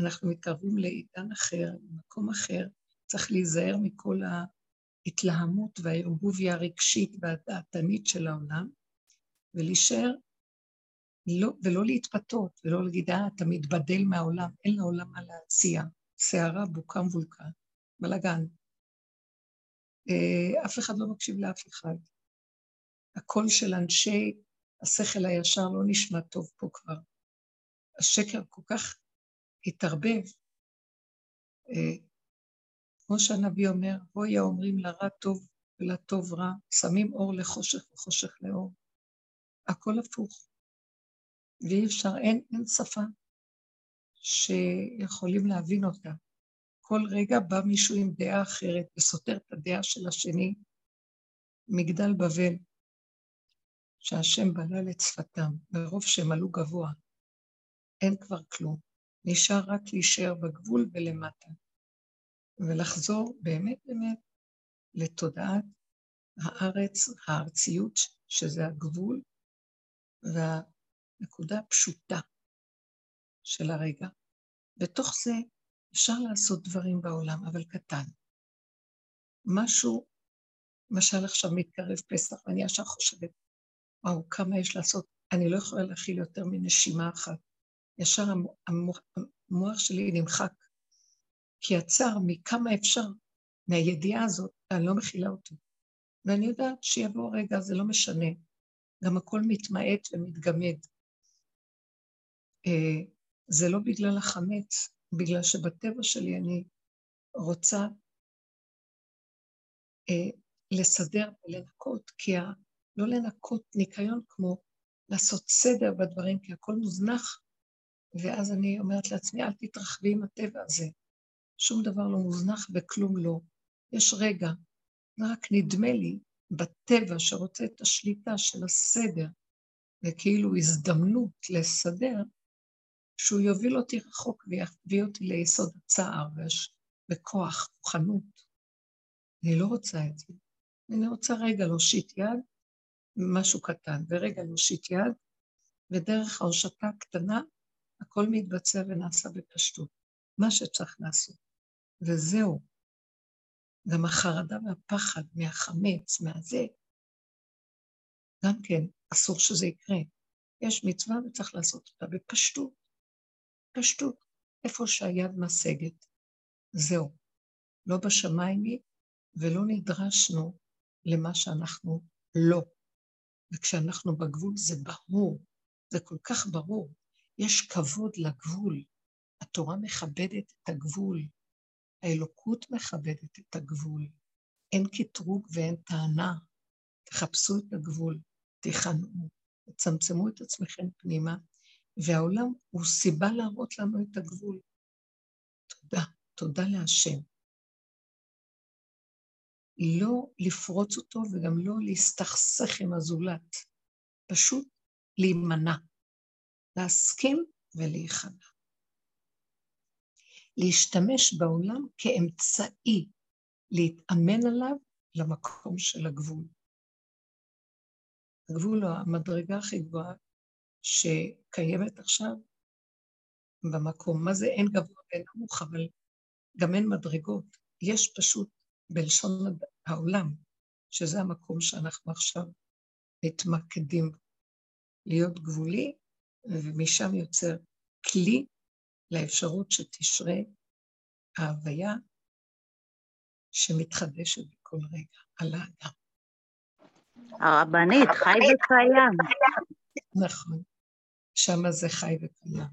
אנחנו מתקרבים לעידן אחר, למקום אחר, צריך להיזהר מכל ההתלהמות והערבוביה הרגשית והדעתנית של העולם, ולהישאר, לא, ולא להתפתות, ולא להגיד, אה, אתה מתבדל מהעולם, אין לעולם מה להציע. סערה, בוקה מבולקה, בלאגן. אה, אף אחד לא מקשיב לאף אחד. הקול של אנשי השכל הישר לא נשמע טוב פה כבר. השקר כל כך התערבב. אה, כמו שהנביא אומר, בואי האומרים לרע טוב ולטוב רע, שמים אור לחושך וחושך לאור. הכל הפוך. ואי אפשר, אין, אין שפה שיכולים להבין אותה. כל רגע בא מישהו עם דעה אחרת וסותר את הדעה של השני, מגדל בבל. שהשם בלל את שפתם, מרוב שהם עלו גבוה. אין כבר כלום. נשאר רק להישאר בגבול ולמטה, ולחזור באמת באמת לתודעת הארץ, הארציות, שזה הגבול, והנקודה הפשוטה של הרגע. בתוך זה אפשר לעשות דברים בעולם, אבל קטן. משהו, למשל עכשיו מתקרב פסח, ואני ישר חושבת, וואו, כמה יש לעשות. אני לא יכולה להכיל יותר מנשימה אחת. ישר המוח, המוח שלי נמחק, כי הצער מכמה אפשר, מהידיעה הזאת, אני לא מכילה אותו. ואני יודעת שיבוא רגע, זה לא משנה. גם הכל מתמעט ומתגמד. אה, זה לא בגלל החמץ, בגלל שבטבע שלי אני רוצה אה, לסדר ולנקות, כי. לא לנקות ניקיון כמו לעשות סדר בדברים, כי הכל מוזנח, ואז אני אומרת לעצמי, אל תתרחבי עם הטבע הזה. שום דבר לא מוזנח וכלום לא. יש רגע, רק נדמה לי בטבע שרוצה את השליטה של הסדר, וכאילו הזדמנות לסדר, שהוא יוביל אותי רחוק ויביא אותי ליסוד הצער וכוח, כוחנות. אני לא רוצה את זה. אני רוצה רגע להושיט יד, משהו קטן, ורגע להושיט יד, ודרך ההושטה הקטנה, הכל מתבצע ונעשה בפשטות. מה שצריך לעשות. וזהו. גם החרדה והפחד מהחמץ, מהזה, גם כן, אסור שזה יקרה. יש מצווה וצריך לעשות אותה בפשטות. פשטות. איפה שהיד משגת. זהו. לא בשמיים היא, ולא נדרשנו למה שאנחנו לא. וכשאנחנו בגבול זה ברור, זה כל כך ברור. יש כבוד לגבול. התורה מכבדת את הגבול. האלוקות מכבדת את הגבול. אין קטרוג ואין טענה. תחפשו את הגבול, תיכנעו, תצמצמו את עצמכם פנימה, והעולם הוא סיבה להראות לנו את הגבול. תודה, תודה להשם. לא לפרוץ אותו וגם לא להסתכסך עם הזולת, פשוט להימנע, להסכים ולהיכנע. להשתמש בעולם כאמצעי להתאמן עליו למקום של הגבול. הגבול הוא המדרגה הכי גבוהה שקיימת עכשיו במקום. מה זה אין גבוה ואין נמוך, אבל גם אין מדרגות. יש פשוט בלשון העולם, שזה המקום שאנחנו עכשיו מתמקדים להיות גבולי, ומשם יוצר כלי לאפשרות שתשרה ההוויה שמתחדשת בכל רגע על האדם. הרבנית, חי וקיים. נכון, שמה זה חי וקיים.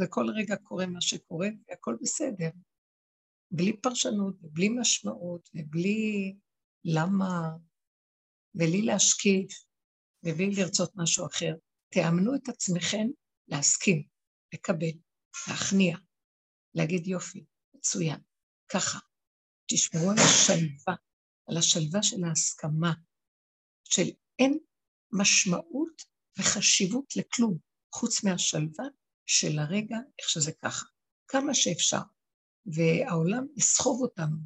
וכל רגע קורה מה שקורה, והכל בסדר. בלי פרשנות, ובלי משמעות, ובלי למה, ובלי להשקיף, ובלי לרצות משהו אחר. תאמנו את עצמכם להסכים, לקבל, להכניע, להגיד יופי, מצוין, ככה. תשמעו על השלווה, על השלווה של ההסכמה, של אין משמעות וחשיבות לכלום, חוץ מהשלווה של הרגע, איך שזה ככה. כמה שאפשר. והעולם יסחוב אותנו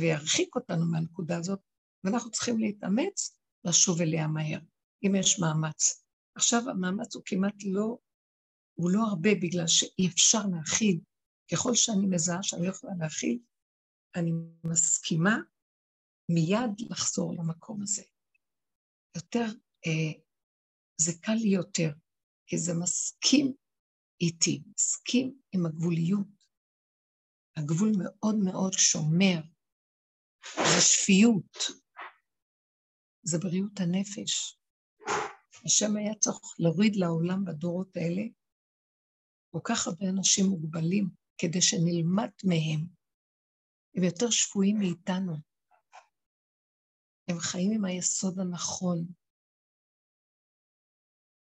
וירחיק אותנו מהנקודה הזאת, ואנחנו צריכים להתאמץ לשוב אליה מהר, אם יש מאמץ. עכשיו המאמץ הוא כמעט לא, הוא לא הרבה בגלל שאי אפשר להכיל. ככל שאני מזהה שאני לא יכולה להכיל, אני מסכימה מיד לחזור למקום הזה. יותר, אה, זה קל לי יותר, כי זה מסכים איתי, מסכים עם הגבוליות. הגבול מאוד מאוד שומר, זה שפיות, זה בריאות הנפש. השם היה צריך להוריד לעולם בדורות האלה כל כך הרבה אנשים מוגבלים, כדי שנלמד מהם. הם יותר שפויים מאיתנו. הם חיים עם היסוד הנכון.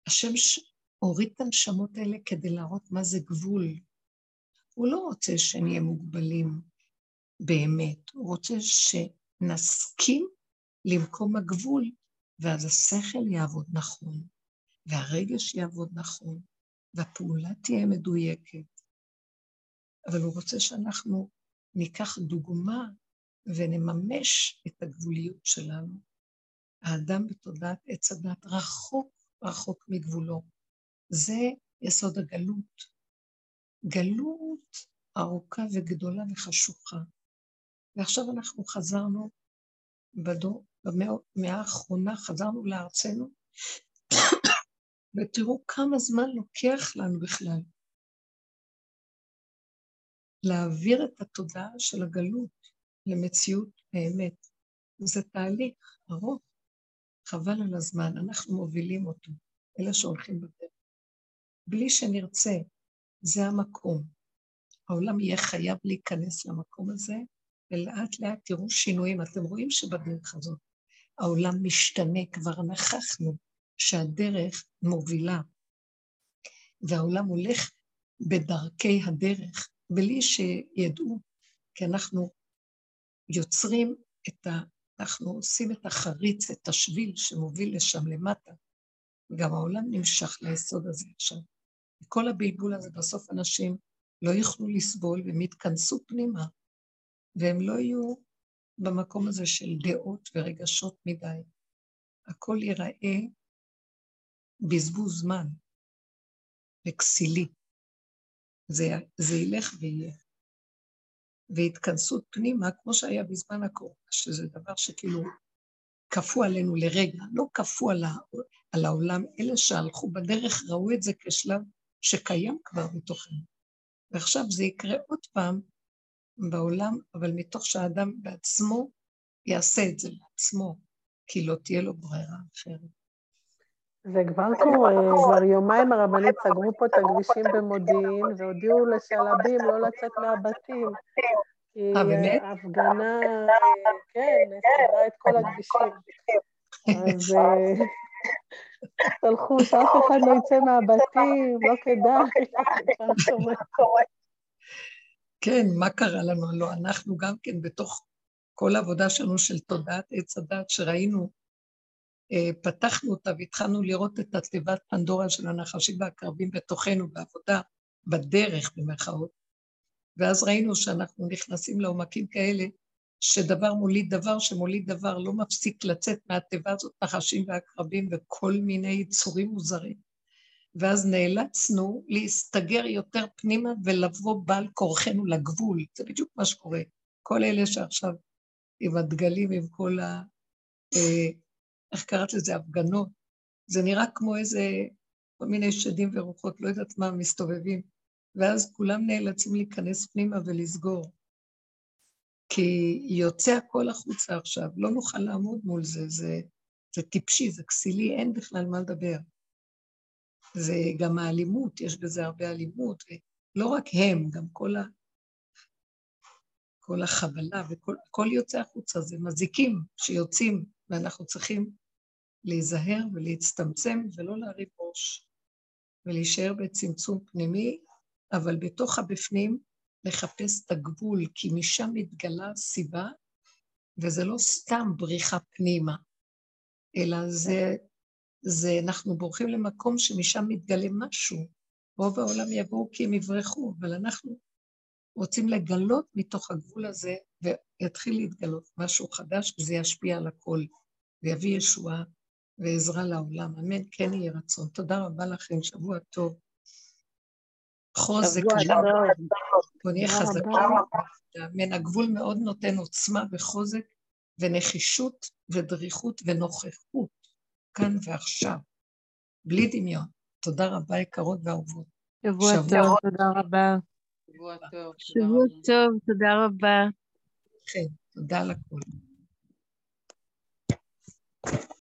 השם. הוריד את הנשמות האלה כדי להראות מה זה גבול. הוא לא רוצה שנהיה מוגבלים באמת, הוא רוצה שנסכים למקום הגבול, ואז השכל יעבוד נכון, והרגש יעבוד נכון, והפעולה תהיה מדויקת. אבל הוא רוצה שאנחנו ניקח דוגמה ונממש את הגבוליות שלנו. האדם בתודעת עץ הדת רחוק רחוק מגבולו. זה יסוד הגלות. גלות ארוכה וגדולה וחשוכה. ועכשיו אנחנו חזרנו בדור, במאה האחרונה, חזרנו לארצנו, ותראו כמה זמן לוקח לנו בכלל להעביר את התודעה של הגלות למציאות האמת. זה תהליך ארוך, חבל על הזמן, אנחנו מובילים אותו, אלה שהולכים בדרך. בלי שנרצה, זה המקום. העולם יהיה חייב להיכנס למקום הזה, ולאט לאט תראו שינויים. אתם רואים שבדרך הזאת העולם משתנה, כבר נכחנו שהדרך מובילה, והעולם הולך בדרכי הדרך, בלי שידעו, כי אנחנו יוצרים את ה... אנחנו עושים את החריץ, את השביל שמוביל לשם למטה. גם העולם נמשך ליסוד הזה עכשיו. וכל הבלבול הזה, בסוף אנשים לא יוכלו לסבול והם יתכנסו פנימה, והם לא יהיו במקום הזה של דעות ורגשות מדי. הכל ייראה בזבוז זמן וכסילי. זה, זה ילך ויהיה. והתכנסות פנימה, כמו שהיה בזמן הקורונה, שזה דבר שכאילו כפו עלינו לרגע, לא כפו על, על העולם, אלה שהלכו בדרך ראו את זה כשלב שקיים כבר בתוכנו. ועכשיו זה יקרה עוד פעם בעולם, אבל מתוך שהאדם בעצמו יעשה את זה לעצמו, כי לא תהיה לו ברירה אחרת. זה כבר קורה, כבר יומיים הרבנית סגרו פה את הכבישים במודיעין והודיעו לשלבים לא לצאת מהבתים. אה, באמת? ההפגנה, כן, סגרה את כל הכבישים. אז אה, תלכו, שאף אחד לא יצא מהבתים, לא כדאי. כן, מה קרה לנו? לא, אנחנו גם כן בתוך כל העבודה שלנו של תודעת עץ הדת, שראינו, אה, פתחנו אותה והתחלנו לראות את התיבת פנדורה של הנחשים והקרבים בתוכנו בעבודה, בדרך במרכאות, ואז ראינו שאנחנו נכנסים לעומקים כאלה, שדבר מוליד דבר שמוליד דבר, לא מפסיק לצאת מהתיבה הזאת נחשים ועקרבים וכל מיני יצורים מוזרים. ואז נאלצנו להסתגר יותר פנימה ולבוא בעל כורחנו לגבול. זה בדיוק מה שקורה. כל אלה שעכשיו עם הדגלים, עם כל ה... אה, איך קראת לזה? הפגנות. זה נראה כמו איזה, כל מיני שדים ורוחות, לא יודעת מה, מסתובבים. ואז כולם נאלצים להיכנס פנימה ולסגור. כי יוצא הכל החוצה עכשיו, לא נוכל לעמוד מול זה, זה, זה טיפשי, זה כסילי, אין בכלל מה לדבר. זה גם האלימות, יש בזה הרבה אלימות, ולא רק הם, גם כל, ה, כל החבלה וכל יוצא החוצה, זה מזיקים שיוצאים, ואנחנו צריכים להיזהר ולהצטמצם ולא להרים ראש, ולהישאר בצמצום פנימי, אבל בתוך הבפנים לחפש את הגבול, כי משם מתגלה הסיבה, וזה לא סתם בריחה פנימה, אלא זה, זה אנחנו בורחים למקום שמשם מתגלה משהו. רוב העולם יבואו כי הם יברחו, אבל אנחנו רוצים לגלות מתוך הגבול הזה, ויתחיל להתגלות משהו חדש, וזה ישפיע על הכל, ויביא ישועה ועזרה לעולם. אמן, כן יהיה רצון. תודה רבה לכם, שבוע טוב. חוזק, בוא נהיה חזקה, מן הגבול מאוד נותן עוצמה וחוזק ונחישות ודריכות ונוכחות, כאן ועכשיו, בלי דמיון. תודה רבה יקרות ואהובות. שבוע טוב, תודה רבה. שבוע טוב, שבוע טוב, תודה רבה. כן, תודה לכול.